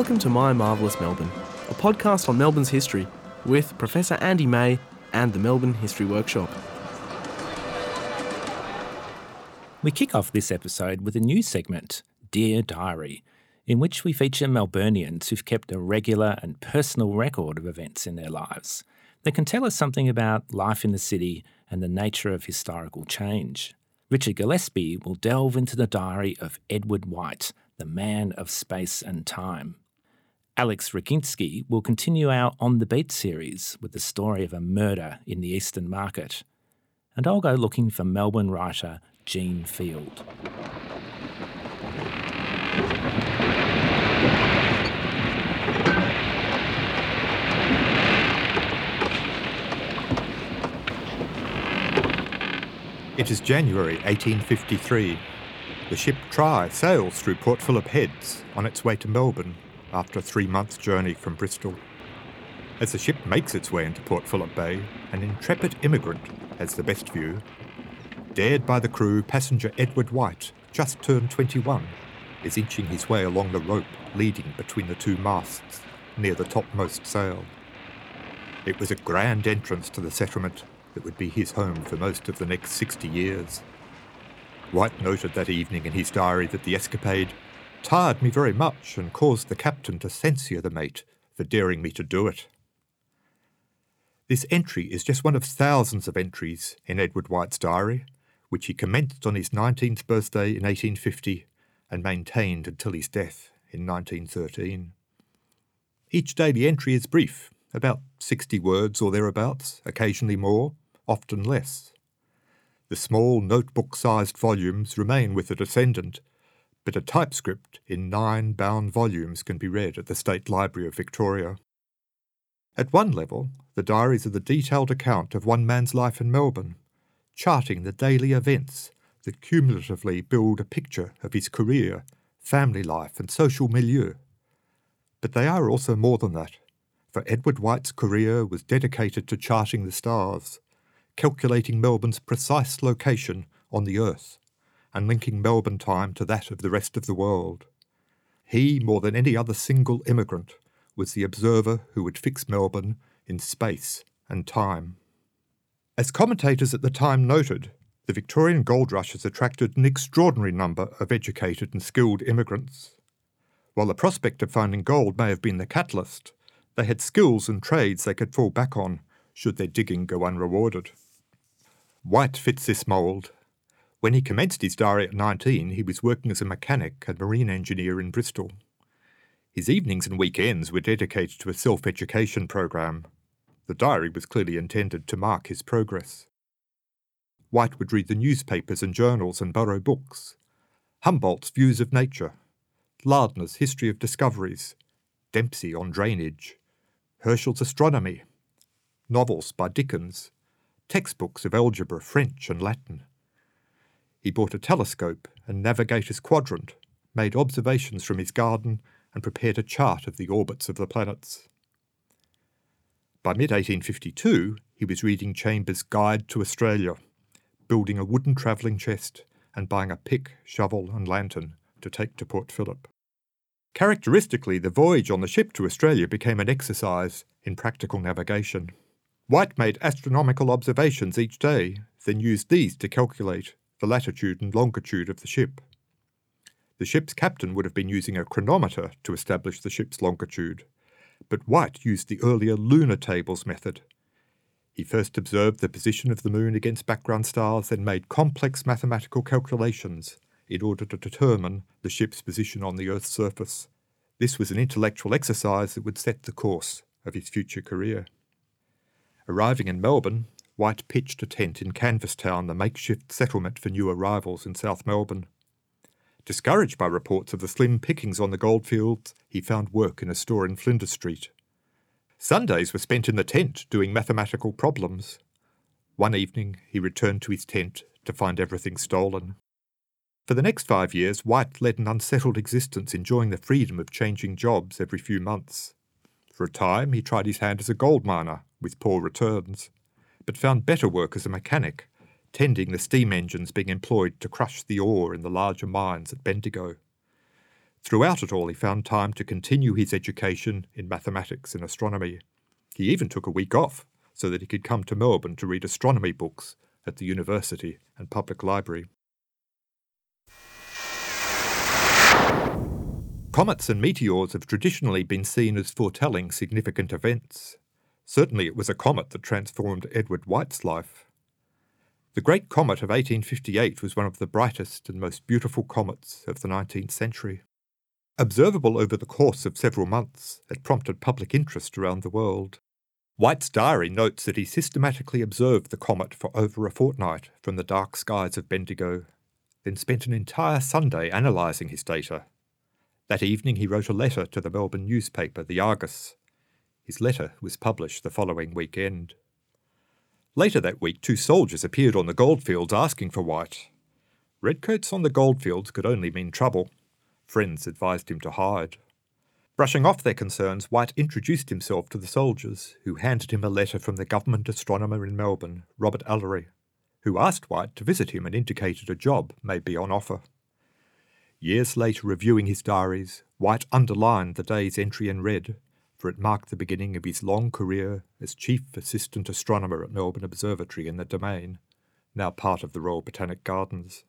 Welcome to My Marvellous Melbourne, a podcast on Melbourne's history with Professor Andy May and the Melbourne History Workshop. We kick off this episode with a new segment, Dear Diary, in which we feature Melburnians who've kept a regular and personal record of events in their lives. They can tell us something about life in the city and the nature of historical change. Richard Gillespie will delve into the diary of Edward White, the man of space and time. Alex Rakinski will continue our On the Beat series with the story of a murder in the Eastern Market. And I'll go looking for Melbourne writer Jean Field. It is January 1853. The ship Try sails through Port Phillip Heads on its way to Melbourne after a three month journey from Bristol. As the ship makes its way into Port Phillip Bay, an intrepid immigrant has the best view. Dared by the crew, passenger Edward White, just turned 21, is inching his way along the rope leading between the two masts near the topmost sail. It was a grand entrance to the settlement that would be his home for most of the next 60 years. White noted that evening in his diary that the escapade tired me very much and caused the captain to censure the mate for daring me to do it. This entry is just one of thousands of entries in Edward White's diary, which he commenced on his 19th birthday in 1850 and maintained until his death in 1913. Each daily entry is brief, about 60 words or thereabouts, occasionally more, often less. The small notebook sized volumes remain with the descendant, but a typescript in nine bound volumes can be read at the State Library of Victoria. At one level, the diaries are the detailed account of one man's life in Melbourne, charting the daily events that cumulatively build a picture of his career, family life, and social milieu. But they are also more than that, for Edward White's career was dedicated to charting the stars, calculating Melbourne's precise location on the Earth and linking Melbourne time to that of the rest of the world. He, more than any other single immigrant, was the observer who would fix Melbourne in space and time. As commentators at the time noted, the Victorian gold rush has attracted an extraordinary number of educated and skilled immigrants. While the prospect of finding gold may have been the catalyst, they had skills and trades they could fall back on should their digging go unrewarded. White fits this mould. When he commenced his diary at 19, he was working as a mechanic and marine engineer in Bristol. His evenings and weekends were dedicated to a self education program. The diary was clearly intended to mark his progress. White would read the newspapers and journals and borrow books. Humboldt's Views of Nature, Lardner's History of Discoveries, Dempsey on Drainage, Herschel's Astronomy, novels by Dickens, textbooks of algebra, French, and Latin. He bought a telescope and navigator's quadrant, made observations from his garden, and prepared a chart of the orbits of the planets. By mid 1852, he was reading Chambers' Guide to Australia, building a wooden travelling chest, and buying a pick, shovel, and lantern to take to Port Phillip. Characteristically, the voyage on the ship to Australia became an exercise in practical navigation. White made astronomical observations each day, then used these to calculate the latitude and longitude of the ship. The ship's captain would have been using a chronometer to establish the ship's longitude, but White used the earlier lunar tables method. He first observed the position of the moon against background stars, and made complex mathematical calculations in order to determine the ship's position on the Earth's surface. This was an intellectual exercise that would set the course of his future career. Arriving in Melbourne, White pitched a tent in Canvastown, the makeshift settlement for new arrivals in South Melbourne. Discouraged by reports of the slim pickings on the goldfields, he found work in a store in Flinders Street. Sundays were spent in the tent doing mathematical problems. One evening, he returned to his tent to find everything stolen. For the next five years, White led an unsettled existence, enjoying the freedom of changing jobs every few months. For a time, he tried his hand as a gold miner, with poor returns, but found better work as a mechanic, tending the steam engines being employed to crush the ore in the larger mines at Bendigo. Throughout it all, he found time to continue his education in mathematics and astronomy. He even took a week off so that he could come to Melbourne to read astronomy books at the university and public library. Comets and meteors have traditionally been seen as foretelling significant events. Certainly, it was a comet that transformed Edward White's life. The Great Comet of 1858 was one of the brightest and most beautiful comets of the 19th century. Observable over the course of several months, it prompted public interest around the world. White's diary notes that he systematically observed the comet for over a fortnight from the dark skies of Bendigo, then spent an entire Sunday analysing his data. That evening he wrote a letter to the Melbourne newspaper, The Argus. His letter was published the following weekend. Later that week, two soldiers appeared on the goldfields asking for White. Redcoats on the goldfields could only mean trouble. Friends advised him to hide. Brushing off their concerns, White introduced himself to the soldiers, who handed him a letter from the government astronomer in Melbourne, Robert Ellery, who asked White to visit him and indicated a job may be on offer. Years later, reviewing his diaries, White underlined the day's entry in red for it marked the beginning of his long career as Chief Assistant Astronomer at Melbourne Observatory in the Domain, now part of the Royal Botanic Gardens.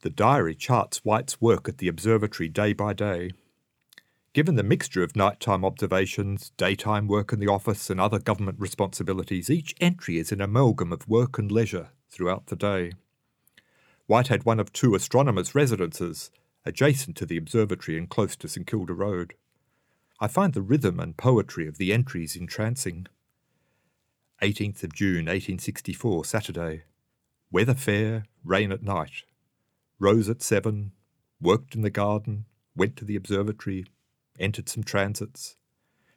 The diary charts White's work at the observatory day by day. Given the mixture of nighttime observations, daytime work in the office, and other government responsibilities, each entry is an amalgam of work and leisure throughout the day. White had one of two astronomers' residences, adjacent to the observatory and close to St Kilda Road. I find the rhythm and poetry of the entries entrancing. 18th of June 1864, Saturday. Weather fair, rain at night. Rose at seven, worked in the garden, went to the observatory, entered some transits.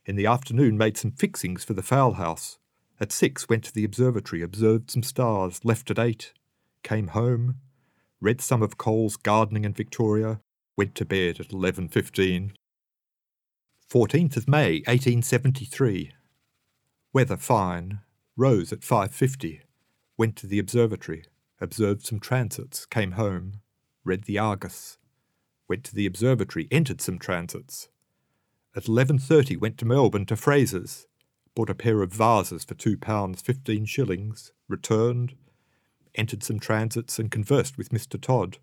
In the afternoon made some fixings for the fowl house. At six went to the observatory, observed some stars, left at eight, came home, read some of Cole's Gardening in Victoria, went to bed at 11.15. 14th of May 1873. Weather fine. Rose at 5.50. Went to the observatory. Observed some transits. Came home. Read the Argus. Went to the observatory. Entered some transits. At 11.30 went to Melbourne to Fraser's. Bought a pair of vases for £2 15 shillings. Returned. Entered some transits and conversed with Mr. Todd.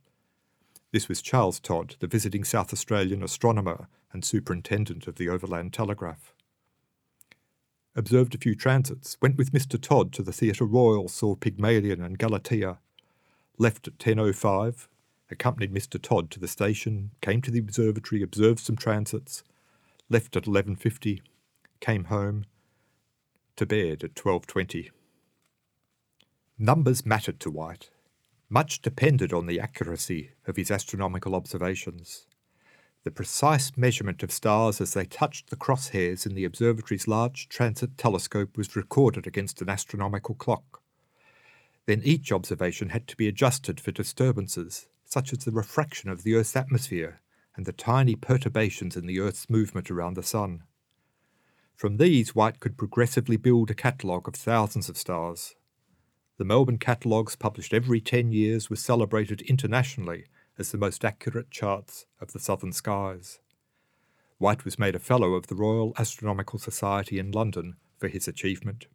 This was Charles Todd, the visiting South Australian astronomer and superintendent of the Overland Telegraph. Observed a few transits, went with Mr. Todd to the Theatre Royal, saw Pygmalion and Galatea. Left at 10.05, accompanied Mr. Todd to the station, came to the observatory, observed some transits, left at 11.50, came home, to bed at 12.20. Numbers mattered to White. Much depended on the accuracy of his astronomical observations. The precise measurement of stars as they touched the crosshairs in the observatory's large transit telescope was recorded against an astronomical clock. Then each observation had to be adjusted for disturbances, such as the refraction of the Earth's atmosphere and the tiny perturbations in the Earth's movement around the Sun. From these, White could progressively build a catalogue of thousands of stars, the Melbourne catalogues, published every 10 years, were celebrated internationally as the most accurate charts of the southern skies. White was made a Fellow of the Royal Astronomical Society in London for his achievement.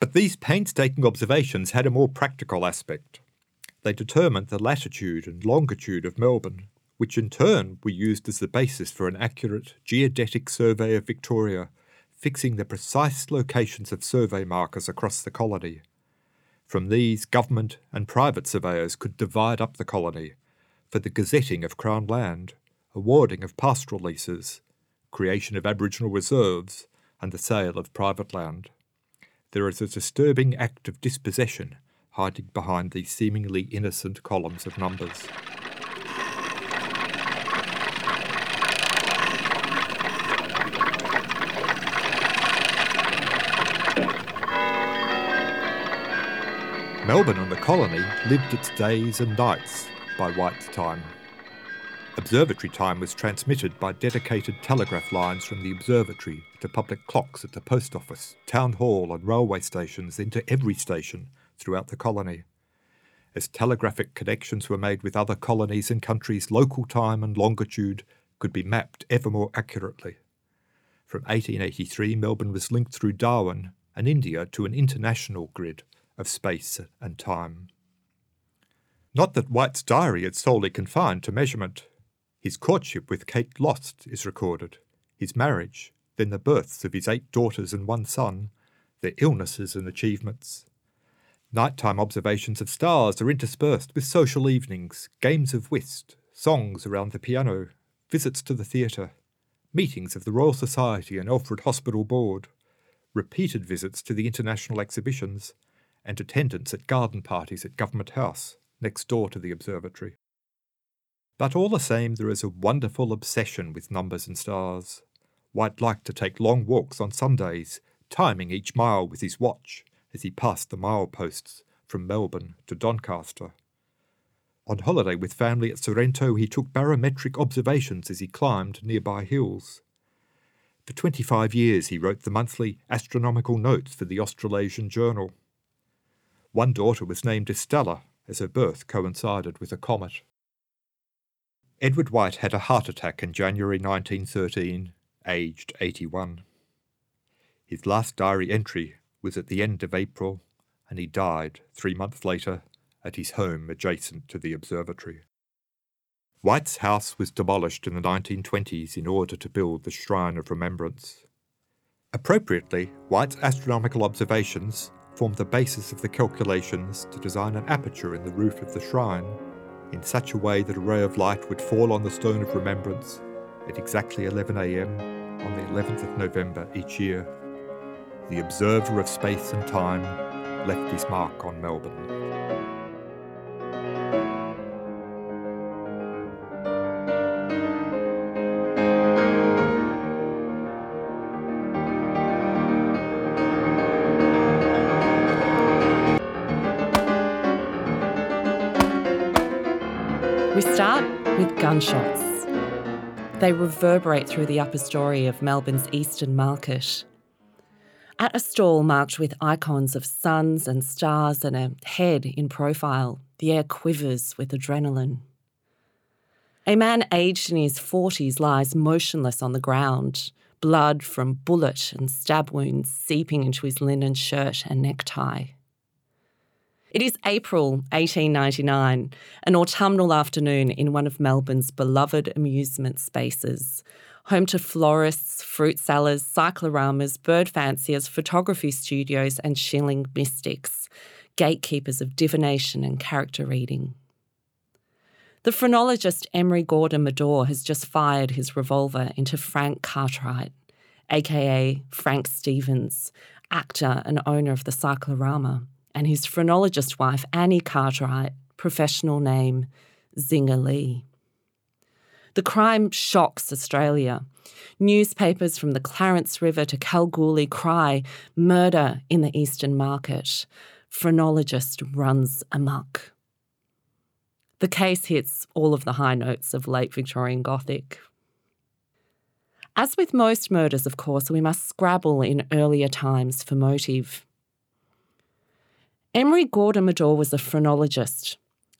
But these painstaking observations had a more practical aspect. They determined the latitude and longitude of Melbourne, which in turn were used as the basis for an accurate geodetic survey of Victoria, fixing the precise locations of survey markers across the colony. From these, government and private surveyors could divide up the colony for the gazetting of Crown land, awarding of pastoral leases, creation of Aboriginal reserves, and the sale of private land. There is a disturbing act of dispossession hiding behind these seemingly innocent columns of numbers. Melbourne and the colony lived its days and nights by White's time. Observatory time was transmitted by dedicated telegraph lines from the observatory to public clocks at the post office, town hall, and railway stations, into every station throughout the colony. As telegraphic connections were made with other colonies and countries, local time and longitude could be mapped ever more accurately. From 1883, Melbourne was linked through Darwin and India to an international grid of space and time. Not that White's diary is solely confined to measurement. His courtship with Kate Lost is recorded, his marriage, then the births of his eight daughters and one son, their illnesses and achievements. Nighttime observations of stars are interspersed with social evenings, games of whist, songs around the piano, visits to the theatre, meetings of the Royal Society and Alfred Hospital Board, repeated visits to the international exhibitions, and attendance at garden parties at Government House, next door to the observatory. But all the same, there is a wonderful obsession with numbers and stars. White liked to take long walks on Sundays, timing each mile with his watch as he passed the mileposts from Melbourne to Doncaster. On holiday with family at Sorrento, he took barometric observations as he climbed nearby hills. For 25 years, he wrote the monthly astronomical notes for the Australasian Journal. One daughter was named Estella, as her birth coincided with a comet. Edward White had a heart attack in January 1913, aged 81. His last diary entry was at the end of April, and he died three months later at his home adjacent to the observatory. White's house was demolished in the 1920s in order to build the Shrine of Remembrance. Appropriately, White's astronomical observations formed the basis of the calculations to design an aperture in the roof of the shrine in such a way that a ray of light would fall on the stone of remembrance at exactly 11am on the 11th of November each year. The observer of space and time left his mark on Melbourne. Gunshots. They reverberate through the upper story of Melbourne's Eastern Market. At a stall marked with icons of suns and stars and a head in profile, the air quivers with adrenaline. A man aged in his 40s lies motionless on the ground, blood from bullet and stab wounds seeping into his linen shirt and necktie. It is April 1899, an autumnal afternoon in one of Melbourne's beloved amusement spaces, home to florists, fruit sellers, cycloramas, bird fanciers, photography studios, and shilling mystics, gatekeepers of divination and character reading. The phrenologist Emery Gordon Meador has just fired his revolver into Frank Cartwright, aka Frank Stevens, actor and owner of the Cyclorama and his phrenologist wife, Annie Cartwright, professional name Zinger Lee. The crime shocks Australia. Newspapers from the Clarence River to Kalgoorlie cry murder in the Eastern Market. Phrenologist runs amok. The case hits all of the high notes of late Victorian Gothic. As with most murders, of course, we must scrabble in earlier times for motive. Emery Gordon Meador was a phrenologist,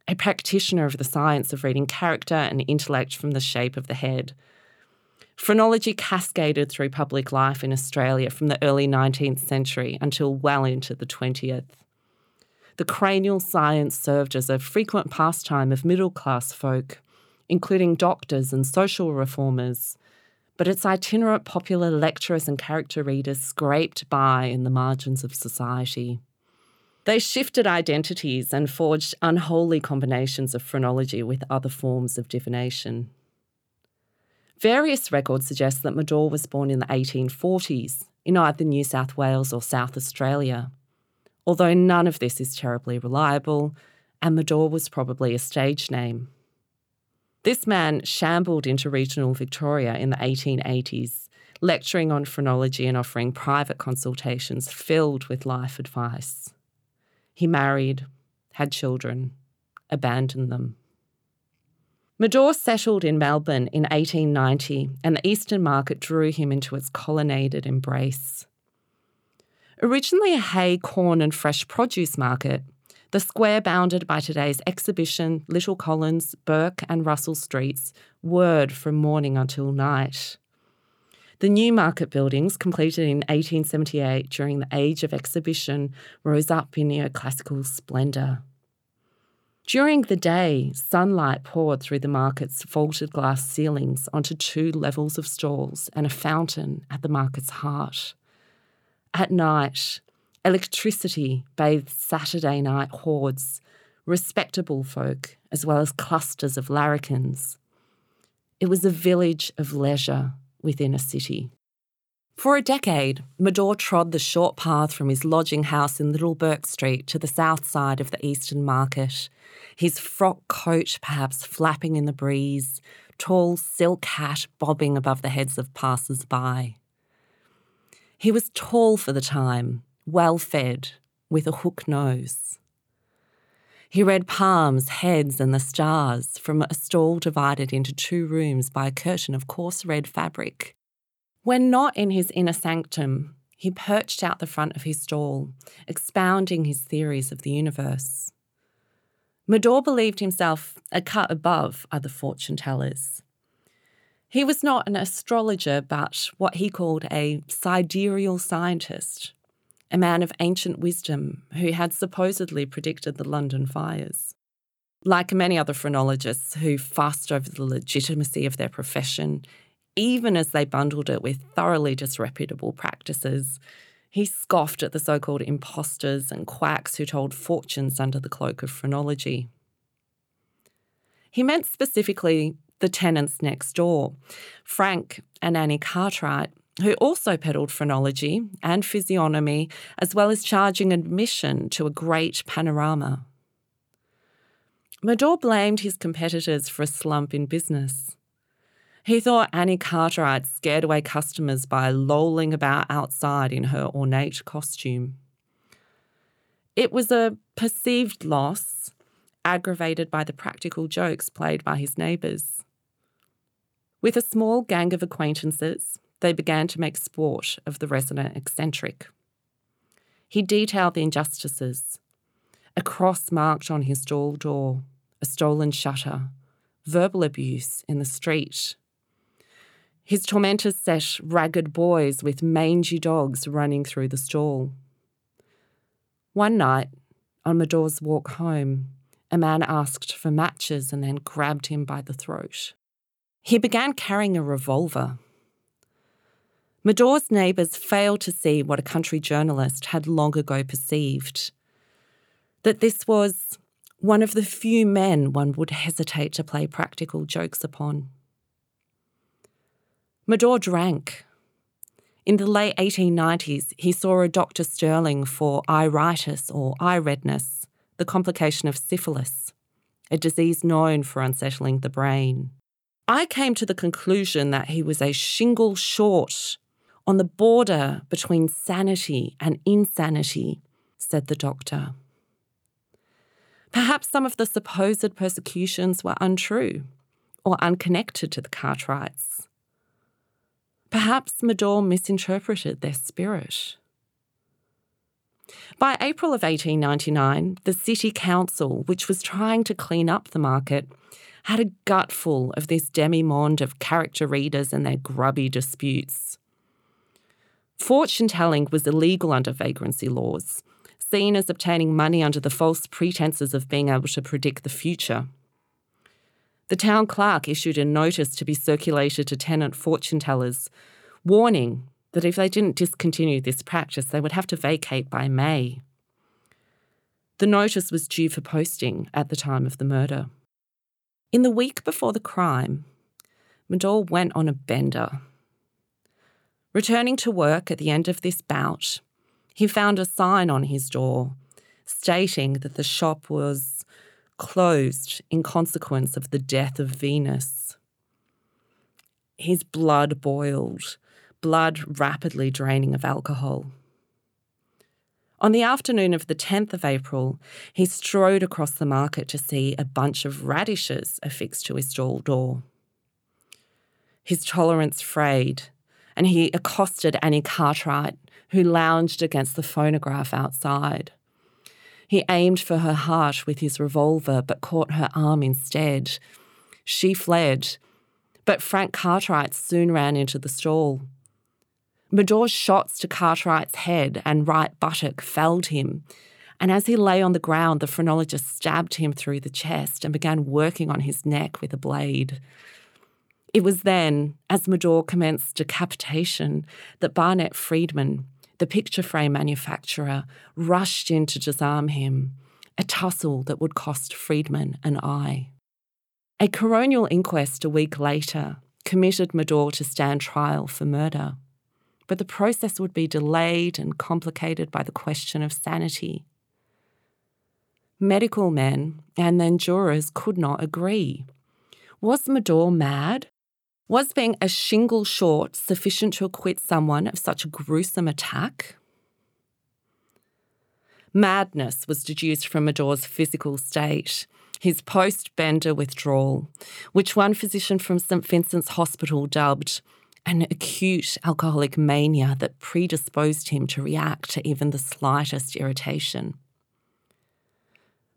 a practitioner of the science of reading character and intellect from the shape of the head. Phrenology cascaded through public life in Australia from the early 19th century until well into the 20th. The cranial science served as a frequent pastime of middle class folk, including doctors and social reformers, but its itinerant popular lecturers and character readers scraped by in the margins of society. They shifted identities and forged unholy combinations of phrenology with other forms of divination. Various records suggest that Meador was born in the 1840s in either New South Wales or South Australia, although none of this is terribly reliable, and Meador was probably a stage name. This man shambled into regional Victoria in the 1880s, lecturing on phrenology and offering private consultations filled with life advice. He married, had children, abandoned them. Meador settled in Melbourne in 1890, and the Eastern Market drew him into its colonnaded embrace. Originally a hay, corn, and fresh produce market, the square bounded by today's exhibition, Little Collins, Bourke, and Russell Streets, whirred from morning until night. The Newmarket buildings, completed in 1878 during the age of exhibition, rose up in neoclassical splendour. During the day, sunlight poured through the market's vaulted glass ceilings onto two levels of stalls and a fountain at the market's heart. At night, electricity bathed Saturday night hordes, respectable folk, as well as clusters of larrikins. It was a village of leisure within a city. For a decade, Medore trod the short path from his lodging house in Little Bourke Street to the south side of the Eastern Market, his frock coat perhaps flapping in the breeze, tall silk hat bobbing above the heads of passers by. He was tall for the time, well fed, with a hook nose. He read palms, heads, and the stars from a stall divided into two rooms by a curtain of coarse red fabric. When not in his inner sanctum, he perched out the front of his stall, expounding his theories of the universe. Medore believed himself a cut above other fortune tellers. He was not an astrologer, but what he called a sidereal scientist, a man of ancient wisdom who had supposedly predicted the London fires. Like many other phrenologists who fussed over the legitimacy of their profession, even as they bundled it with thoroughly disreputable practices, he scoffed at the so called impostors and quacks who told fortunes under the cloak of phrenology. He meant specifically the tenants next door, Frank and Annie Cartwright, who also peddled phrenology and physiognomy, as well as charging admission to a great panorama. Medore blamed his competitors for a slump in business. He thought Annie Cartwright scared away customers by lolling about outside in her ornate costume. It was a perceived loss, aggravated by the practical jokes played by his neighbours. With a small gang of acquaintances, they began to make sport of the resident eccentric. He detailed the injustices a cross marked on his stall door, a stolen shutter, verbal abuse in the street. His tormentors set ragged boys with mangy dogs running through the stall. One night, on Medore's walk home, a man asked for matches and then grabbed him by the throat. He began carrying a revolver Medore's neighbours failed to see what a country journalist had long ago perceived that this was one of the few men one would hesitate to play practical jokes upon. Medore drank. In the late 1890s, he saw a Dr. Stirling for iritis or eye redness, the complication of syphilis, a disease known for unsettling the brain. I came to the conclusion that he was a shingle short on the border between sanity and insanity, said the doctor. Perhaps some of the supposed persecutions were untrue or unconnected to the Cartwrights. Perhaps Medore misinterpreted their spirit. By April of 1899, the City Council, which was trying to clean up the market, had a gutful of this demi-monde of character readers and their grubby disputes. Fortune telling was illegal under vagrancy laws, seen as obtaining money under the false pretences of being able to predict the future. The town clerk issued a notice to be circulated to tenant fortune tellers, warning that if they didn't discontinue this practice, they would have to vacate by May. The notice was due for posting at the time of the murder. In the week before the crime, Medore went on a bender Returning to work at the end of this bout, he found a sign on his door stating that the shop was closed in consequence of the death of Venus. His blood boiled, blood rapidly draining of alcohol. On the afternoon of the 10th of April, he strode across the market to see a bunch of radishes affixed to his stall door. His tolerance frayed, and he accosted Annie Cartwright, who lounged against the phonograph outside. He aimed for her heart with his revolver but caught her arm instead. She fled, but Frank Cartwright soon ran into the stall. Medore's shots to Cartwright's head and right buttock felled him, and as he lay on the ground, the phrenologist stabbed him through the chest and began working on his neck with a blade. It was then, as Medore commenced decapitation, that Barnett Friedman, the picture frame manufacturer, rushed in to disarm him, a tussle that would cost Friedman an eye. A coronial inquest a week later committed Medore to stand trial for murder, but the process would be delayed and complicated by the question of sanity. Medical men and then jurors could not agree. Was Medore mad? Was being a shingle short sufficient to acquit someone of such a gruesome attack? Madness was deduced from Medore's physical state, his post bender withdrawal, which one physician from St Vincent's Hospital dubbed an acute alcoholic mania that predisposed him to react to even the slightest irritation.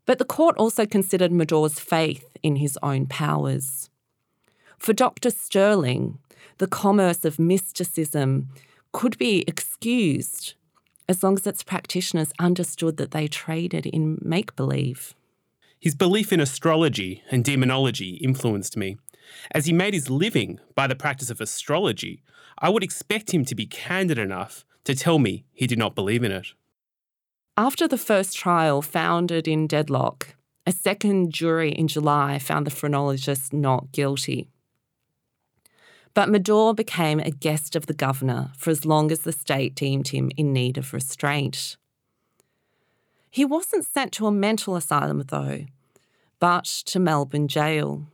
But the court also considered Medore's faith in his own powers. For Dr. Sterling, the commerce of mysticism could be excused as long as its practitioners understood that they traded in make believe. His belief in astrology and demonology influenced me. As he made his living by the practice of astrology, I would expect him to be candid enough to tell me he did not believe in it. After the first trial founded in deadlock, a second jury in July found the phrenologist not guilty. But Medore became a guest of the governor for as long as the state deemed him in need of restraint. He wasn't sent to a mental asylum, though, but to Melbourne jail.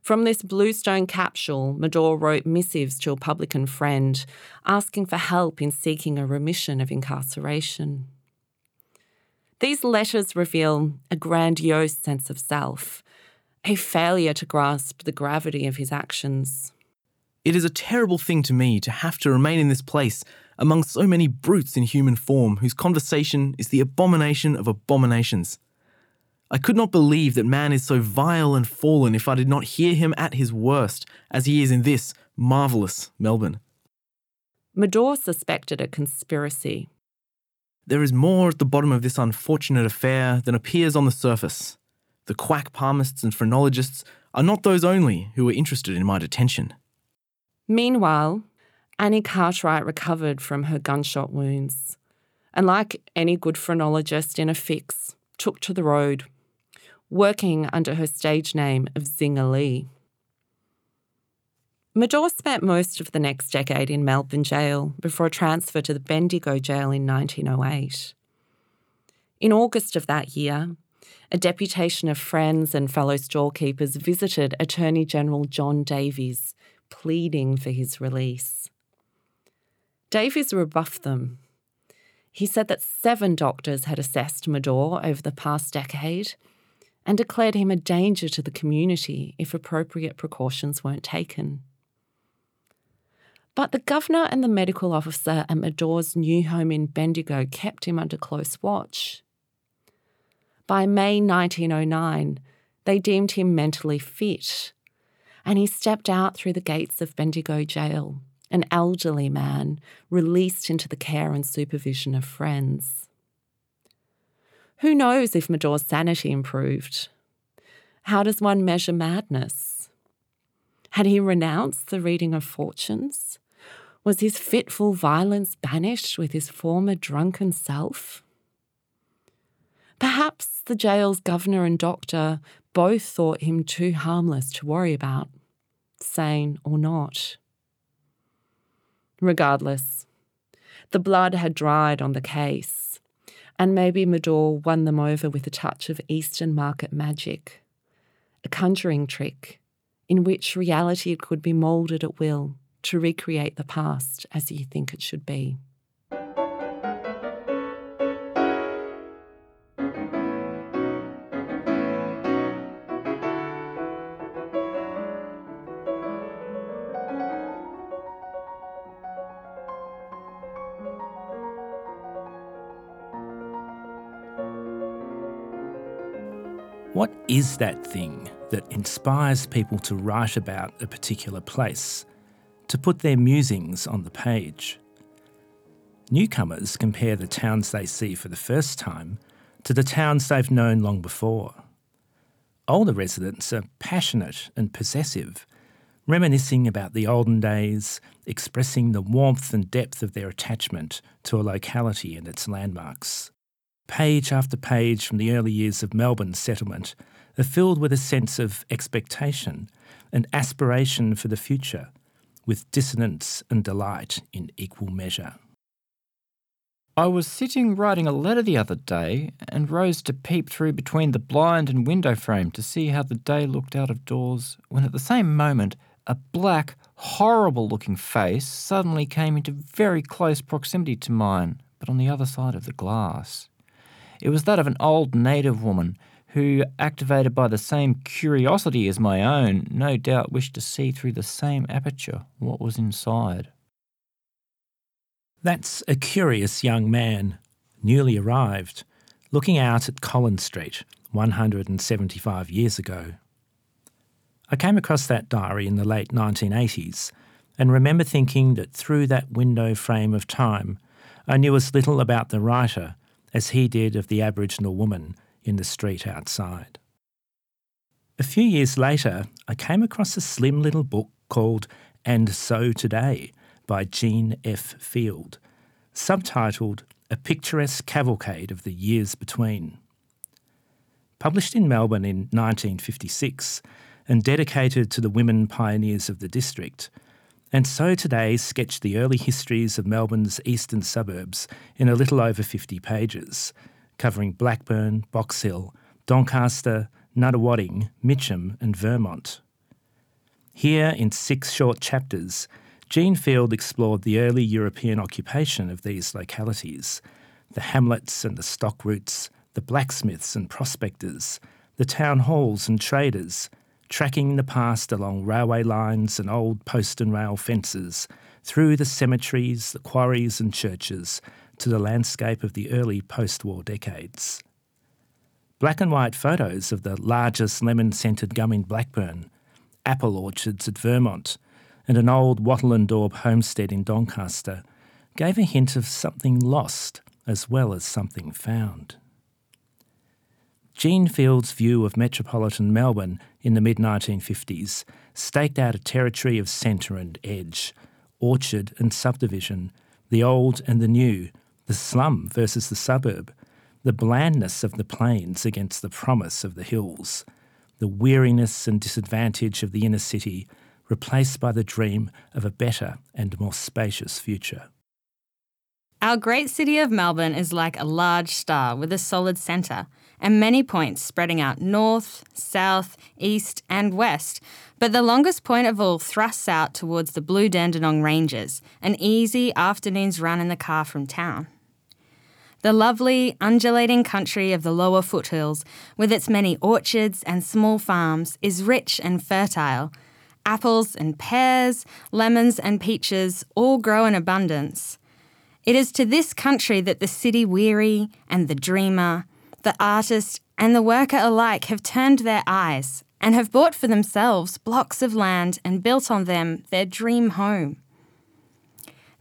From this bluestone capsule, Medore wrote missives to a publican friend asking for help in seeking a remission of incarceration. These letters reveal a grandiose sense of self, a failure to grasp the gravity of his actions. It is a terrible thing to me to have to remain in this place among so many brutes in human form whose conversation is the abomination of abominations. I could not believe that man is so vile and fallen if I did not hear him at his worst, as he is in this marvellous Melbourne. Medore suspected a conspiracy. There is more at the bottom of this unfortunate affair than appears on the surface. The quack palmists and phrenologists are not those only who are interested in my detention. Meanwhile, Annie Cartwright recovered from her gunshot wounds, and like any good phrenologist in a fix, took to the road, working under her stage name of Zinger Lee. Medore spent most of the next decade in Melbourne jail before a transfer to the Bendigo jail in 1908. In August of that year, a deputation of friends and fellow storekeepers visited Attorney General John Davies pleading for his release. Davies rebuffed them. He said that seven doctors had assessed Medore over the past decade and declared him a danger to the community if appropriate precautions weren't taken. But the governor and the medical officer at Medore's new home in Bendigo kept him under close watch. By May 1909, they deemed him mentally fit and he stepped out through the gates of Bendigo Jail, an elderly man released into the care and supervision of friends. Who knows if Medore's sanity improved? How does one measure madness? Had he renounced the reading of fortunes? Was his fitful violence banished with his former drunken self? Perhaps the jail's governor and doctor both thought him too harmless to worry about, sane or not. Regardless, the blood had dried on the case, and maybe Medore won them over with a touch of Eastern market magic, a conjuring trick in which reality could be moulded at will to recreate the past as you think it should be. Is that thing that inspires people to write about a particular place, to put their musings on the page? Newcomers compare the towns they see for the first time to the towns they've known long before. Older residents are passionate and possessive, reminiscing about the olden days, expressing the warmth and depth of their attachment to a locality and its landmarks. Page after page from the early years of Melbourne's settlement are filled with a sense of expectation and aspiration for the future, with dissonance and delight in equal measure. I was sitting writing a letter the other day and rose to peep through between the blind and window frame to see how the day looked out of doors when at the same moment a black, horrible looking face suddenly came into very close proximity to mine, but on the other side of the glass. It was that of an old native woman who, activated by the same curiosity as my own, no doubt wished to see through the same aperture what was inside. That's a curious young man, newly arrived, looking out at Collins Street 175 years ago. I came across that diary in the late 1980s and remember thinking that through that window frame of time, I knew as little about the writer as he did of the Aboriginal woman in the street outside. A few years later, I came across a slim little book called And So Today by Jean F. Field, subtitled A Picturesque Cavalcade of the Years Between. Published in Melbourne in 1956 and dedicated to the women pioneers of the district, and so today sketched the early histories of Melbourne's eastern suburbs in a little over 50 pages, covering Blackburn, Box Hill, Doncaster, Nunawading, Mitcham, and Vermont. Here, in six short chapters, Jean Field explored the early European occupation of these localities the hamlets and the stock routes, the blacksmiths and prospectors, the town halls and traders, tracking the past along railway lines and old post and rail fences, through the cemeteries, the quarries and churches, to the landscape of the early post war decades. Black and white photos of the largest lemon scented gum in Blackburn, apple orchards at Vermont, and an old wattle and daub homestead in Doncaster gave a hint of something lost as well as something found. Jean Field's view of metropolitan Melbourne in the mid 1950s staked out a territory of centre and edge, orchard and subdivision, the old and the new, the slum versus the suburb, the blandness of the plains against the promise of the hills, the weariness and disadvantage of the inner city replaced by the dream of a better and more spacious future. Our great city of Melbourne is like a large star with a solid centre and many points spreading out north, south, east, and west. But the longest point of all thrusts out towards the Blue Dandenong Ranges, an easy afternoon's run in the car from town. The lovely, undulating country of the lower foothills, with its many orchards and small farms, is rich and fertile, apples and pears, lemons and peaches all grow in abundance. It is to this country that the city weary and the dreamer, the artist and the worker alike have turned their eyes and have bought for themselves blocks of land and built on them their dream home.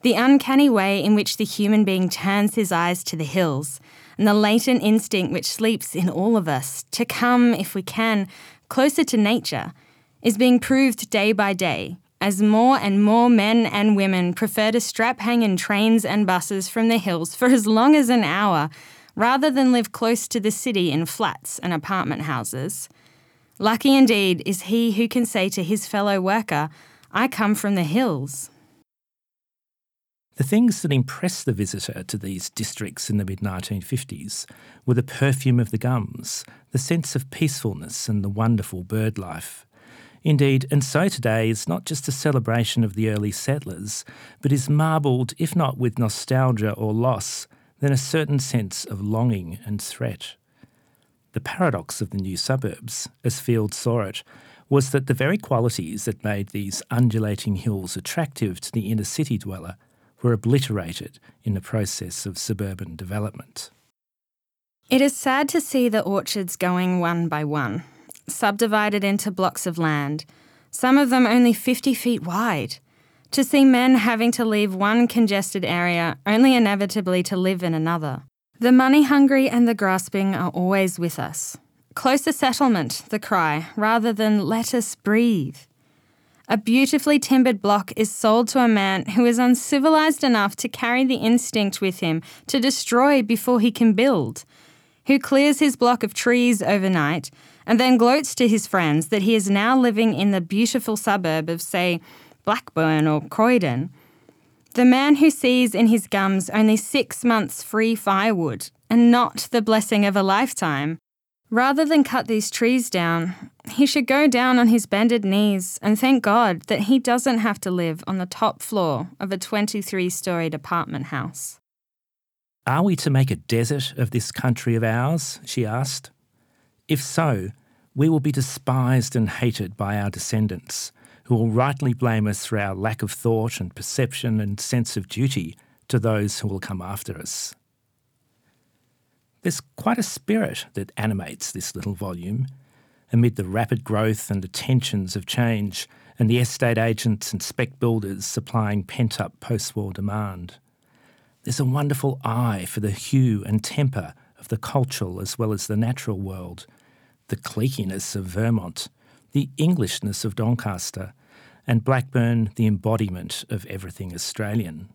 The uncanny way in which the human being turns his eyes to the hills, and the latent instinct which sleeps in all of us to come, if we can, closer to nature is being proved day by day as more and more men and women prefer to strap hang in trains and buses from the hills for as long as an hour rather than live close to the city in flats and apartment houses. Lucky indeed is he who can say to his fellow worker, I come from the hills. The things that impressed the visitor to these districts in the mid 1950s were the perfume of the gums, the sense of peacefulness, and the wonderful bird life. Indeed, and so today is not just a celebration of the early settlers, but is marbled, if not with nostalgia or loss, then a certain sense of longing and threat. The paradox of the new suburbs, as Field saw it, was that the very qualities that made these undulating hills attractive to the inner city dweller were obliterated in the process of suburban development. It is sad to see the orchards going one by one, subdivided into blocks of land, some of them only 50 feet wide. To see men having to leave one congested area only inevitably to live in another. The money hungry and the grasping are always with us. Closer settlement, the cry, rather than let us breathe. A beautifully timbered block is sold to a man who is uncivilized enough to carry the instinct with him to destroy before he can build, who clears his block of trees overnight and then gloats to his friends that he is now living in the beautiful suburb of, say, Blackburn or Croydon. The man who sees in his gums only six months free firewood and not the blessing of a lifetime Rather than cut these trees down, he should go down on his bended knees and thank God that he doesn't have to live on the top floor of a 23 storied apartment house. Are we to make a desert of this country of ours? she asked. If so, we will be despised and hated by our descendants, who will rightly blame us for our lack of thought and perception and sense of duty to those who will come after us. There's quite a spirit that animates this little volume. Amid the rapid growth and the tensions of change, and the estate agents and spec builders supplying pent up post war demand. There's a wonderful eye for the hue and temper of the cultural as well as the natural world, the cliqueiness of Vermont, the Englishness of Doncaster, and Blackburn the embodiment of everything Australian.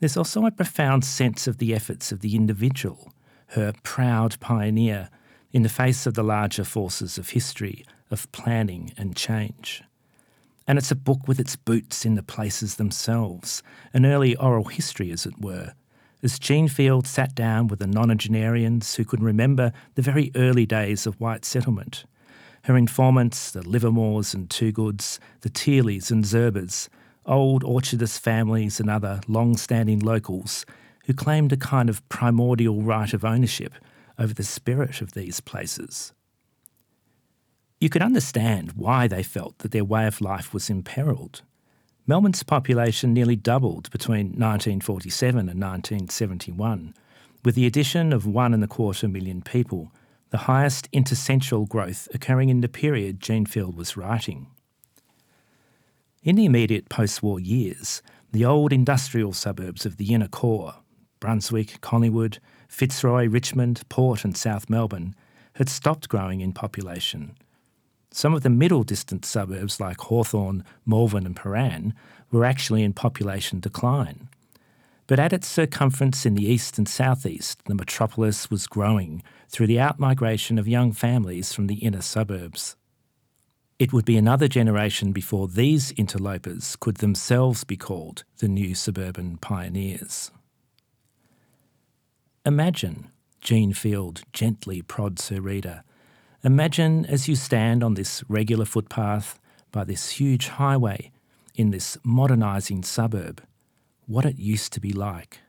There's also a profound sense of the efforts of the individual, her proud pioneer, in the face of the larger forces of history, of planning and change. And it's a book with its boots in the places themselves, an early oral history, as it were, as Jean Field sat down with the nonagenarians who could remember the very early days of white settlement. Her informants, the Livermores and Toogoods, the Tearleys and Zerbers, old orchardist families and other long standing locals who claimed a kind of primordial right of ownership over the spirit of these places. You could understand why they felt that their way of life was imperilled. Melbourne's population nearly doubled between 1947 and 1971, with the addition of one and a quarter million people, the highest intercensal growth occurring in the period Jean Field was writing. In the immediate post war years, the old industrial suburbs of the inner core, Brunswick, Collingwood, Fitzroy, Richmond, Port, and South Melbourne had stopped growing in population. Some of the middle distance suburbs like Hawthorn, Malvern, and Prahran were actually in population decline. But at its circumference in the east and southeast, the metropolis was growing through the outmigration of young families from the inner suburbs. It would be another generation before these interlopers could themselves be called the new suburban pioneers. Imagine, Jean Field gently prods her reader. Imagine as you stand on this regular footpath by this huge highway in this modernising suburb, what it used to be like.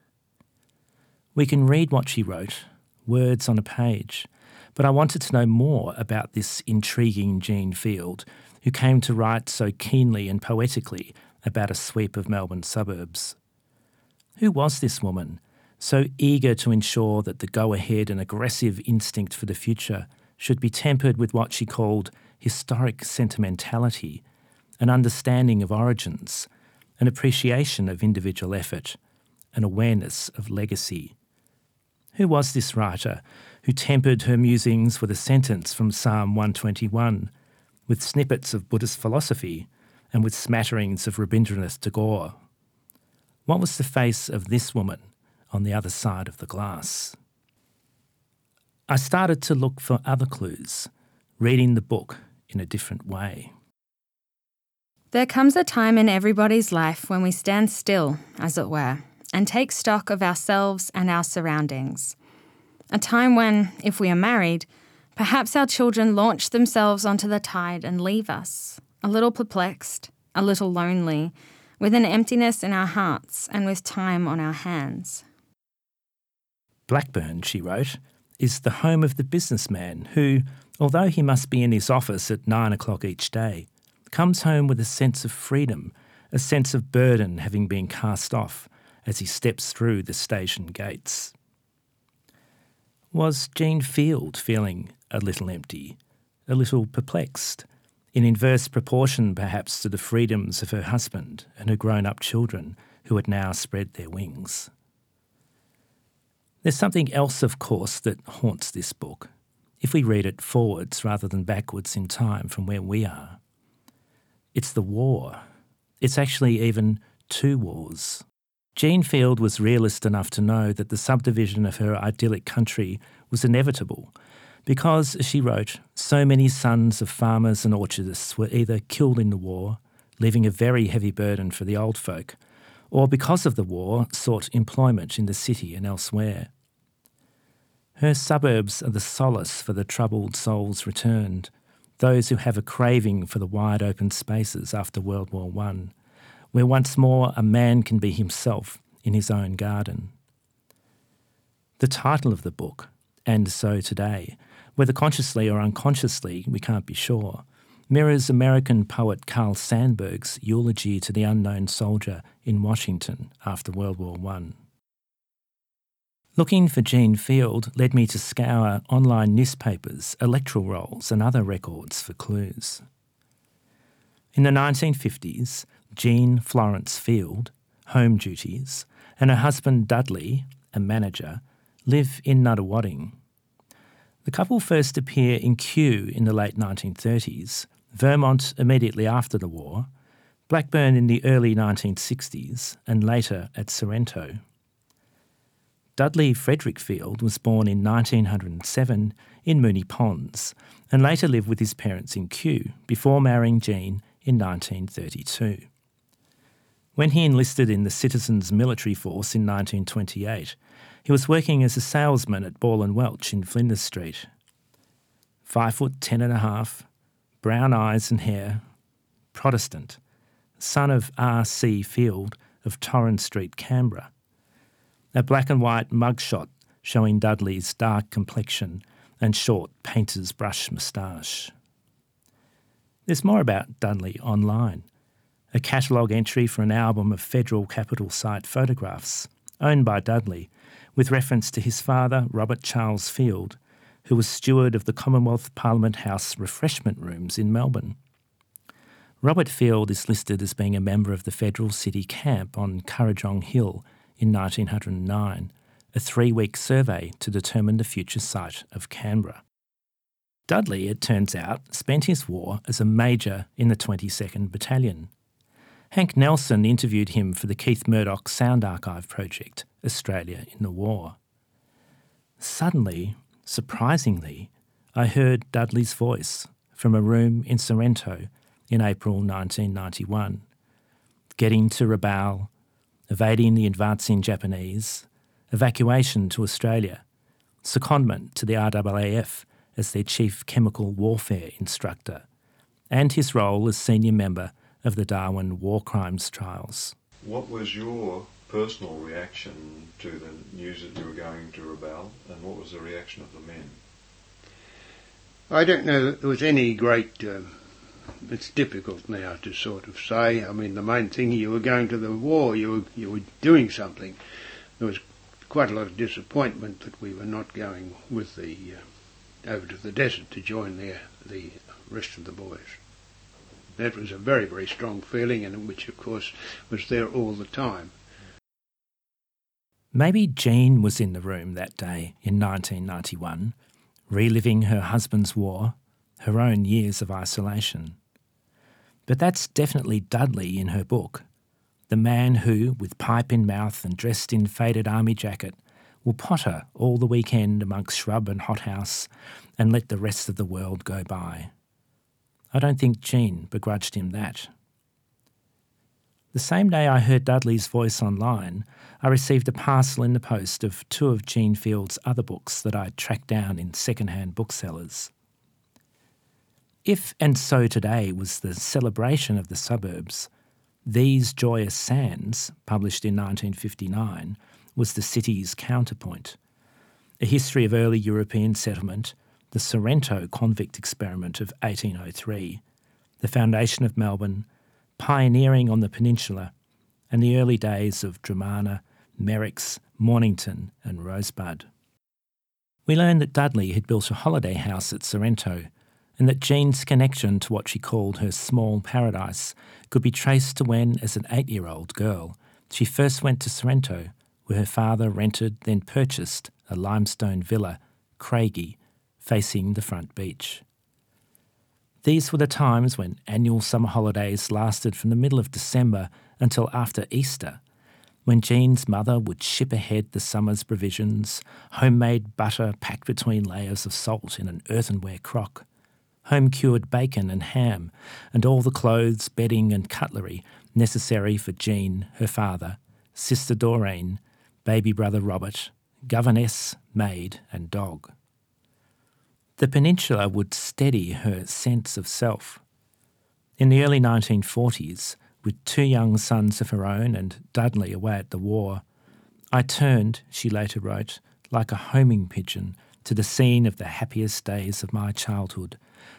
We can read what she wrote, words on a page, but I wanted to know more about this intriguing Jean Field, who came to write so keenly and poetically about a sweep of Melbourne suburbs. Who was this woman, so eager to ensure that the go ahead and aggressive instinct for the future should be tempered with what she called historic sentimentality, an understanding of origins, an appreciation of individual effort, an awareness of legacy. Who was this writer who tempered her musings with a sentence from Psalm 121, with snippets of Buddhist philosophy, and with smatterings of Rabindranath Tagore? What was the face of this woman on the other side of the glass? I started to look for other clues, reading the book in a different way. There comes a time in everybody's life when we stand still, as it were, and take stock of ourselves and our surroundings. A time when, if we are married, perhaps our children launch themselves onto the tide and leave us, a little perplexed, a little lonely, with an emptiness in our hearts and with time on our hands. Blackburn, she wrote, is the home of the businessman who, although he must be in his office at nine o'clock each day, comes home with a sense of freedom, a sense of burden having been cast off as he steps through the station gates. Was Jean Field feeling a little empty, a little perplexed, in inverse proportion perhaps to the freedoms of her husband and her grown up children who had now spread their wings? There's something else, of course, that haunts this book, if we read it forwards rather than backwards in time from where we are. It's the war. It's actually even two wars. Jean Field was realist enough to know that the subdivision of her idyllic country was inevitable because, she wrote, so many sons of farmers and orchardists were either killed in the war, leaving a very heavy burden for the old folk, or because of the war sought employment in the city and elsewhere. Her suburbs are the solace for the troubled souls returned, those who have a craving for the wide open spaces after World War I, where once more a man can be himself in his own garden. The title of the book, And So Today, whether consciously or unconsciously, we can't be sure, mirrors American poet Carl Sandburg's eulogy to the unknown soldier in Washington after World War I. Looking for Jean Field led me to scour online newspapers, electoral rolls, and other records for clues. In the 1950s, Jean Florence Field, home duties, and her husband Dudley, a manager, live in Nunawading. The couple first appear in Kew in the late 1930s, Vermont immediately after the war, Blackburn in the early 1960s, and later at Sorrento. Dudley Frederick Field was born in 1907 in Moonee Ponds and later lived with his parents in Kew before marrying Jean in 1932. When he enlisted in the Citizens Military Force in 1928, he was working as a salesman at Ball and Welch in Flinders Street. Five foot ten and a half, brown eyes and hair, Protestant, son of R. C. Field of Torrens Street, Canberra a black and white mugshot showing Dudley's dark complexion and short painter's brush moustache. There's more about Dudley online. A catalogue entry for an album of Federal Capital Site photographs, owned by Dudley, with reference to his father, Robert Charles Field, who was steward of the Commonwealth Parliament House refreshment rooms in Melbourne. Robert Field is listed as being a member of the Federal City Camp on Kurrajong Hill in 1909, a three week survey to determine the future site of Canberra. Dudley, it turns out, spent his war as a major in the 22nd Battalion. Hank Nelson interviewed him for the Keith Murdoch Sound Archive project, Australia in the War. Suddenly, surprisingly, I heard Dudley's voice from a room in Sorrento in April 1991. Getting to Rabaul, evading the advancing Japanese, evacuation to Australia, secondment to the RAAF as their chief chemical warfare instructor, and his role as senior member of the Darwin war crimes trials. What was your personal reaction to the news that you were going to Rabaul, and what was the reaction of the men? I don't know that there was any great um, it's difficult now to sort of say. I mean, the main thing you were going to the war, you were you were doing something. There was quite a lot of disappointment that we were not going with the uh, over to the desert to join the the rest of the boys. That was a very very strong feeling, and which of course was there all the time. Maybe Jean was in the room that day in 1991, reliving her husband's war her own years of isolation. But that's definitely Dudley in her book, the man who, with pipe in mouth and dressed in faded army jacket, will potter all the weekend amongst shrub and hothouse and let the rest of the world go by. I don't think Jean begrudged him that. The same day I heard Dudley's voice online, I received a parcel in the post of two of Jean Field's other books that I'd tracked down in second-hand booksellers. If and so today was the celebration of the suburbs, These Joyous Sands, published in 1959, was the city's counterpoint. A history of early European settlement, the Sorrento convict experiment of 1803, the foundation of Melbourne, pioneering on the peninsula, and the early days of Dromana, Merricks, Mornington, and Rosebud. We learned that Dudley had built a holiday house at Sorrento, and that Jean's connection to what she called her small paradise could be traced to when, as an eight year old girl, she first went to Sorrento, where her father rented, then purchased, a limestone villa, Craigie, facing the front beach. These were the times when annual summer holidays lasted from the middle of December until after Easter, when Jean's mother would ship ahead the summer's provisions, homemade butter packed between layers of salt in an earthenware crock, home cured bacon and ham, and all the clothes, bedding, and cutlery necessary for Jean, her father, sister Doreen, baby brother Robert, governess, maid, and dog. The peninsula would steady her sense of self. In the early 1940s, with two young sons of her own and Dudley away at the war, I turned, she later wrote, like a homing pigeon to the scene of the happiest days of my childhood,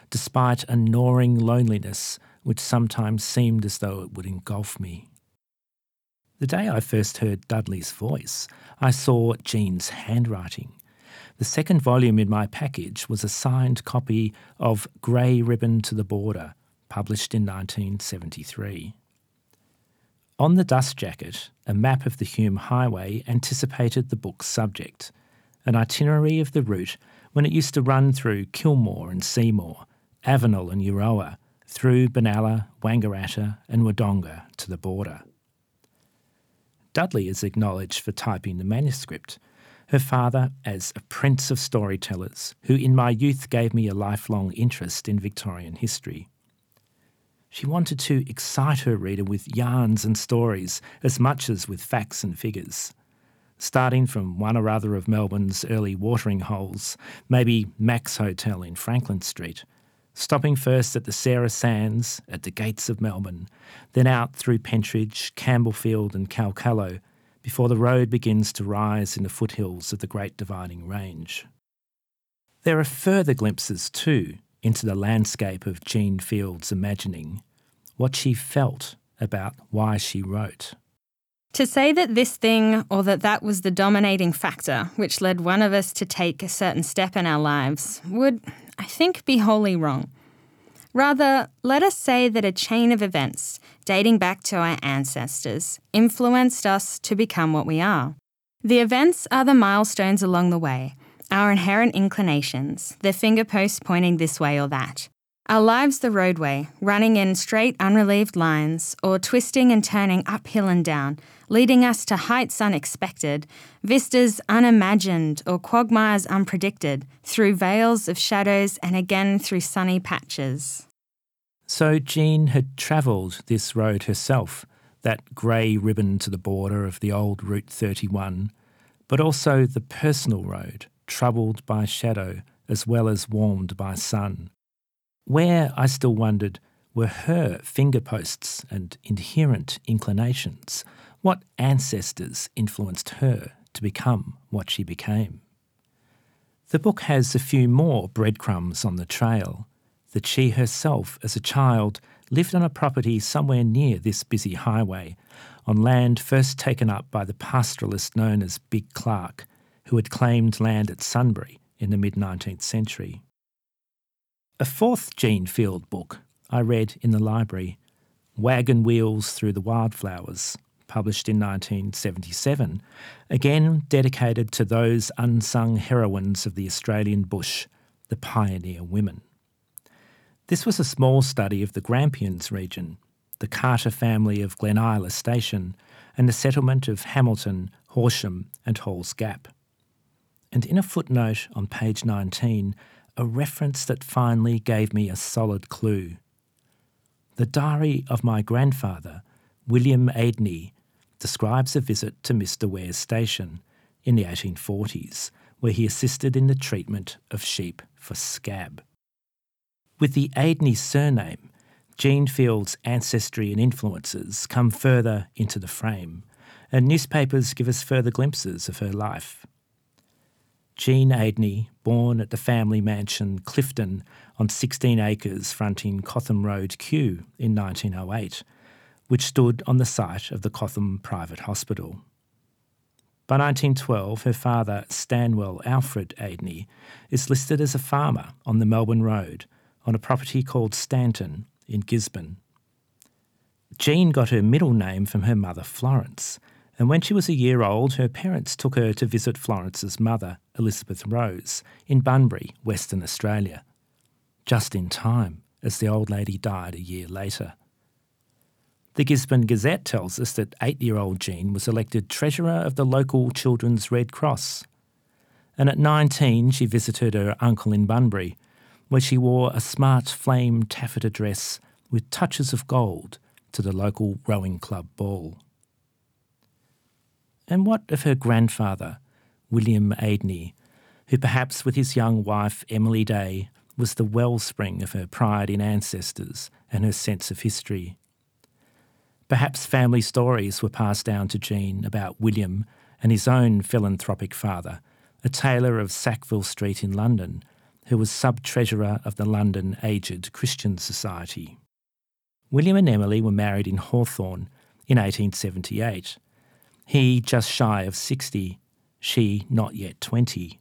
despite a gnawing loneliness which sometimes seemed as though it would engulf me. The day I first heard Dudley's voice, I saw Jean's handwriting. The second volume in my package was a signed copy of Grey Ribbon to the Border, published in 1973. On the dust jacket, a map of the Hume Highway anticipated the book's subject, an itinerary of the route when it used to run through Kilmore and Seymour, Avenel and Euroa, through Benalla, Wangaratta, and Wodonga to the border. Dudley is acknowledged for typing the manuscript, her father as a prince of storytellers who in my youth gave me a lifelong interest in Victorian history. She wanted to excite her reader with yarns and stories as much as with facts and figures. Starting from one or other of Melbourne's early watering holes, maybe Mac's Hotel in Franklin Street, stopping first at the Sarah Sands at the gates of Melbourne, then out through Pentridge, Campbellfield, and Kalkallo before the road begins to rise in the foothills of the Great Dividing Range. There are further glimpses, too, into the landscape of Jean Field's imagining, what she felt about why she wrote. To say that this thing or that that was the dominating factor which led one of us to take a certain step in our lives would, I think, be wholly wrong. Rather, let us say that a chain of events dating back to our ancestors influenced us to become what we are. The events are the milestones along the way, our inherent inclinations, the finger posts pointing this way or that. Our lives the roadway, running in straight, unrelieved lines, or twisting and turning uphill and down, leading us to heights unexpected, vistas unimagined, or quagmires unpredicted, through veils of shadows and again through sunny patches. So Jean had travelled this road herself, that grey ribbon to the border of the old Route 31, but also the personal road, troubled by shadow as well as warmed by sun. Where, I still wondered, were her finger posts and inherent inclinations? What ancestors influenced her to become what she became? The book has a few more breadcrumbs on the trail that she herself, as a child, lived on a property somewhere near this busy highway, on land first taken up by the pastoralist known as Big Clarke, who had claimed land at Sunbury in the mid 19th century. A fourth Jean Field book I read in the library, Wagon Wheels Through the Wildflowers, published in 1977, again dedicated to those unsung heroines of the Australian bush, the pioneer women. This was a small study of the Grampians region, the Carter family of Glen Isla Station, and the settlement of Hamilton, Horsham, and Halls Gap. And in a footnote on page 19, a reference that finally gave me a solid clue. The diary of my grandfather, William Adeney, describes a visit to Mr. Ware's station in the 1840s, where he assisted in the treatment of sheep for scab. With the Adeney surname, Jean Field's ancestry and influences come further into the frame, and newspapers give us further glimpses of her life. Jean Adeney, born at the family mansion Clifton on 16 acres fronting Cotham Road, Kew, in 1908, which stood on the site of the Cotham Private Hospital. By 1912, her father, Stanwell Alfred Adeney, is listed as a farmer on the Melbourne Road on a property called Stanton in Gisborne. Jean got her middle name from her mother, Florence, and when she was a year old, her parents took her to visit Florence's mother, Elizabeth Rose, in Bunbury, Western Australia. Just in time, as the old lady died a year later. The Gisborne Gazette tells us that eight year old Jean was elected treasurer of the local Children's Red Cross. And at 19, she visited her uncle in Bunbury, where she wore a smart flame taffeta dress with touches of gold to the local rowing club ball. And what of her grandfather, William Adeney, who perhaps with his young wife Emily Day was the wellspring of her pride in ancestors and her sense of history? Perhaps family stories were passed down to Jean about William and his own philanthropic father, a tailor of Sackville Street in London, who was sub treasurer of the London Aged Christian Society. William and Emily were married in Hawthorn in 1878. He just shy of 60, she not yet 20.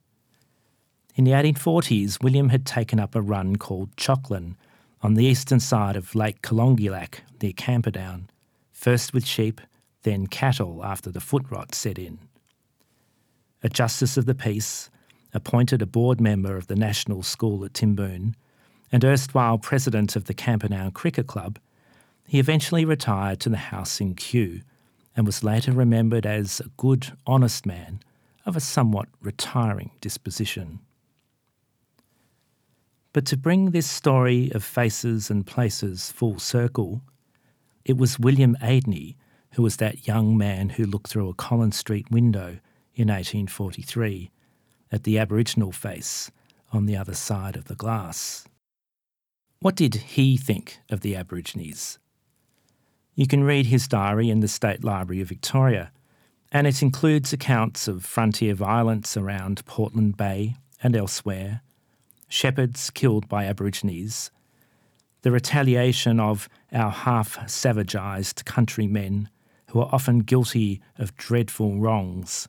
In the 1840s, William had taken up a run called Chocklin on the eastern side of Lake Colongulac near Camperdown, first with sheep, then cattle after the foot rot set in. A Justice of the Peace, appointed a board member of the National School at Timboon, and erstwhile president of the Camperdown Cricket Club, he eventually retired to the house in Kew and was later remembered as a good, honest man of a somewhat retiring disposition. But to bring this story of faces and places full circle, it was William Adeney who was that young man who looked through a Collins Street window in 1843 at the Aboriginal face on the other side of the glass. What did he think of the Aborigines? You can read his diary in the State Library of Victoria, and it includes accounts of frontier violence around Portland Bay and elsewhere, shepherds killed by Aborigines, the retaliation of our half savagised countrymen who are often guilty of dreadful wrongs,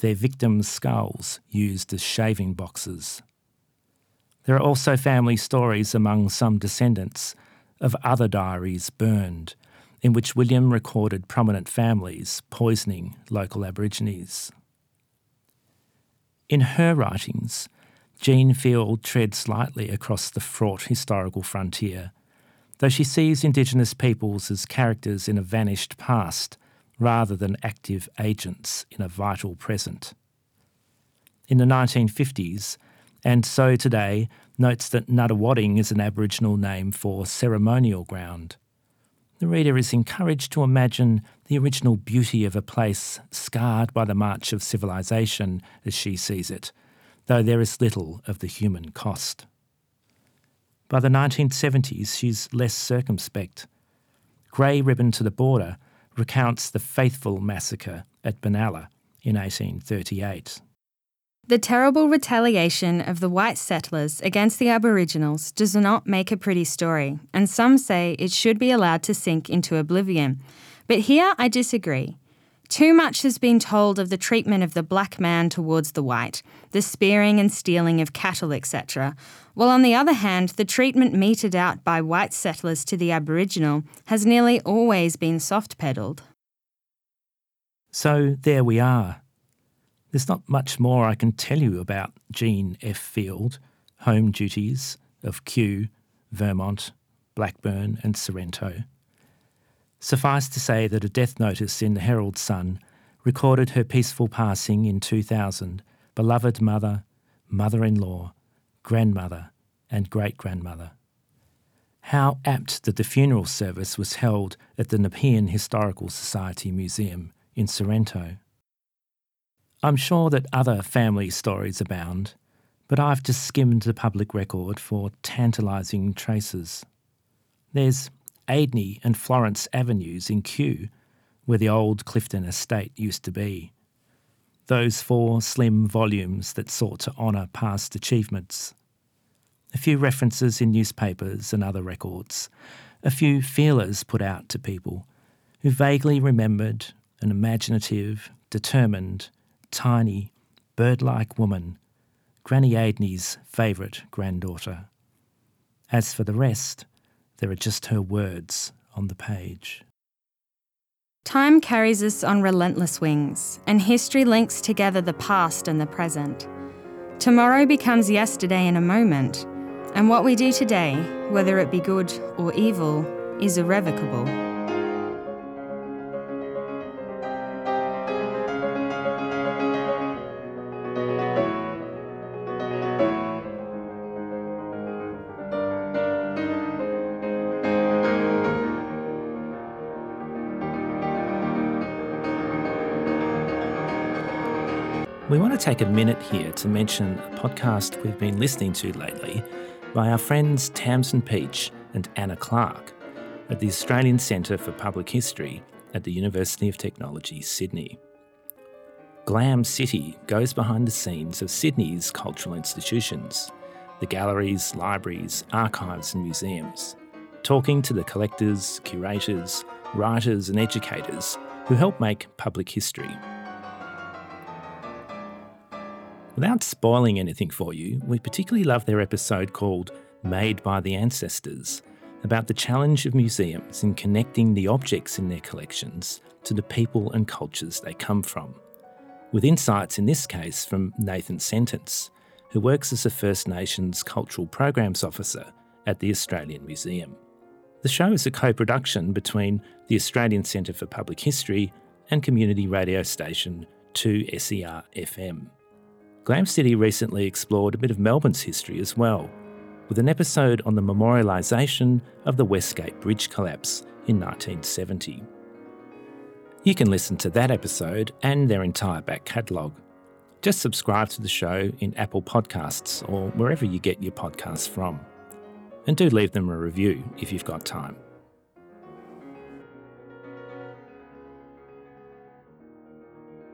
their victims' skulls used as shaving boxes. There are also family stories among some descendants of other diaries burned in which William recorded prominent families poisoning local Aborigines. In her writings, Jean Field treads lightly across the fraught historical frontier, though she sees Indigenous peoples as characters in a vanished past rather than active agents in a vital present. In the 1950s, and so today, notes that Nunawading is an Aboriginal name for ceremonial ground the reader is encouraged to imagine the original beauty of a place scarred by the march of civilization as she sees it, though there is little of the human cost. By the 1970s, she's less circumspect. Grey Ribbon to the Border recounts the Faithfull massacre at Benalla in 1838. The terrible retaliation of the white settlers against the Aboriginals does not make a pretty story, and some say it should be allowed to sink into oblivion. But here I disagree. Too much has been told of the treatment of the black man towards the white, the spearing and stealing of cattle, etc., while on the other hand, the treatment meted out by white settlers to the Aboriginal has nearly always been soft pedalled. So there we are there's not much more I can tell you about Jean F. Field, home duties of Kew, Vermont, Blackburn, and Sorrento. Suffice to say that a death notice in the Herald Sun recorded her peaceful passing in 2000, beloved mother, mother in law, grandmother, and great grandmother. How apt that the funeral service was held at the Nepean Historical Society Museum in Sorrento. I'm sure that other family stories abound, but I've just skimmed the public record for tantalising traces. There's Adeney and Florence Avenues in Kew, where the old Clifton estate used to be. Those four slim volumes that sought to honour past achievements. A few references in newspapers and other records. A few feelers put out to people who vaguely remembered an imaginative, determined, tiny, bird like woman, Granny Adeney's favourite granddaughter. As for the rest, there are just her words on the page. Time carries us on relentless wings, and history links together the past and the present. Tomorrow becomes yesterday in a moment, and what we do today, whether it be good or evil, is irrevocable. To take a minute here to mention a podcast we've been listening to lately by our friends Tamsin Peach and Anna Clark at the Australian Centre for Public History at the University of Technology, Sydney. Glam City goes behind the scenes of Sydney's cultural institutions, the galleries, libraries, archives, and museums, talking to the collectors, curators, writers, and educators who help make public history. Without spoiling anything for you, we particularly love their episode called Made by the Ancestors, about the challenge of museums in connecting the objects in their collections to the people and cultures they come from. With insights in this case from Nathan Sentence, who works as a First Nations Cultural Programs Officer at the Australian Museum. The show is a co production between the Australian Centre for Public History and community radio station 2SER FM. Glam City recently explored a bit of Melbourne's history as well, with an episode on the memorialisation of the Westgate Bridge collapse in 1970. You can listen to that episode and their entire back catalogue. Just subscribe to the show in Apple Podcasts or wherever you get your podcasts from. And do leave them a review if you've got time.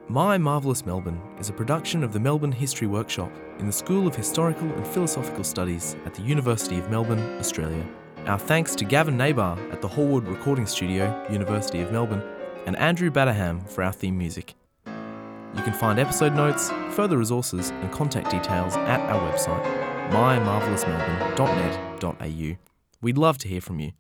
My Marvellous Melbourne is a production of the Melbourne History Workshop in the School of Historical and Philosophical Studies at the University of Melbourne, Australia. Our thanks to Gavin Nabar at the Hallwood Recording Studio, University of Melbourne, and Andrew Batterham for our theme music. You can find episode notes, further resources, and contact details at our website, mymarvellousmelbourne.net.au. We'd love to hear from you.